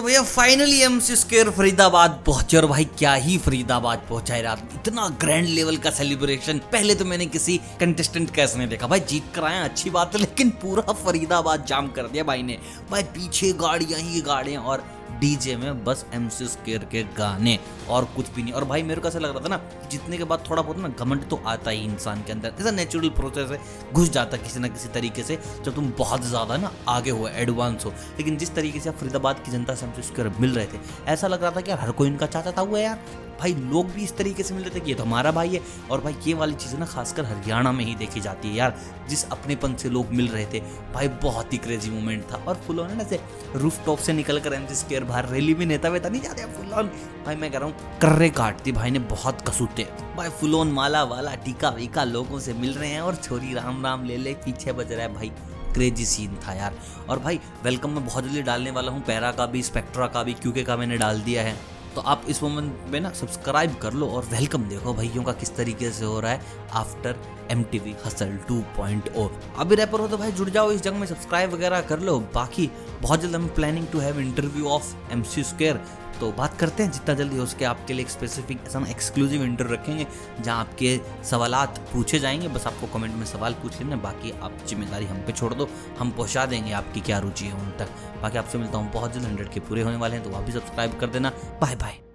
तो भैया finally M C square Faridabad पहुँचे और भाई, क्या ही फरीदाबाद पहुँचा है रात। इतना ग्रैंड लेवल का सेलिब्रेशन पहले तो मैंने किसी कंटेस्टेंट कैसे नहीं देखा। भाई, जीत कर आए अच्छी बात है, लेकिन पूरा फरीदाबाद जाम कर दिया भाई ने। भाई, पीछे गाड़ियाँ ही गाड़ियाँ और डीजे में बस एम सी स्केयर के गाने और कुछ भी नहीं। और भाई मेरे को ऐसा लग रहा था ना जितने के बाद थोड़ा बहुत ना घमंड तो आता ही इंसान के अंदर। ऐसा नेचुरल प्रोसेस है, घुस जाता किसी ना किसी तरीके से, जब तुम बहुत ज़्यादा ना आगे हो एडवांस हो। लेकिन जिस तरीके से फरीदाबाद की जनता से एम सी स्केयर मिल रहे थे, ऐसा लग रहा था कि हर कोई इनका चाचा था हुआ यार। भाई, लोग भी इस तरीके से मिल रहे थे कि ये तो हमारा भाई है। और भाई, ये वाली चीज़ें ना खासकर हरियाणा में ही देखी जाती है यार, जिस अपनेपन से लोग मिल रहे थे। भाई, बहुत ही क्रेजी मोमेंट था। और फुल ऑन जैसे रूफ टॉप से निकल कर एम स्केयर बाहर रैली में नेता वेता नहीं जाते फुल ऑन भाई, मैं कह रहा हूँ, कर्रे काटती भाई ने बहुत कसूते। भाई, फुल ऑन माला वाला, टीका वीका लोगों से मिल रहे हैं और छोरी राम राम ले ले, पीछे बज रहा है भाई। क्रेजी सीन था यार। और भाई वेलकम मैं बहुत जल्दी डालने वाला हूँ, पैरा का भी स्पेक्ट्रा का भी, क्यूके का मैंने डाल दिया है। तो आप इस मोमेंट में ना सब्सक्राइब कर लो और वेलकम देखो भाइयों का किस तरीके से हो रहा है after M T V hustle two point O अभी रैपर हो तो भाई जुड़ जाओ, इस जंग में सब्सक्राइब वगैरह कर लो। बाकी बहुत जल्द हम planning to have interview of M C square तो बात करते हैं जितना जल्दी हो सके। आपके लिए एक स्पेसिफिक ऐसा एक्सक्लूसिव इंटरव्यू रखेंगे, जहाँ आपके सवाल पूछे जाएँगे। बस आपको कमेंट में सवाल पूछ लेना बाकी आप ज़िम्मेदारी हम पे छोड़ दो। हम पहुँचा देंगे आपकी क्या रुचि है उन तक। बाकी आपसे मिलता हूँ, बहुत जल्द हंड्रेड के पूरे होने वाले हैं तो आप भी सब्सक्राइब कर देना। Bye bye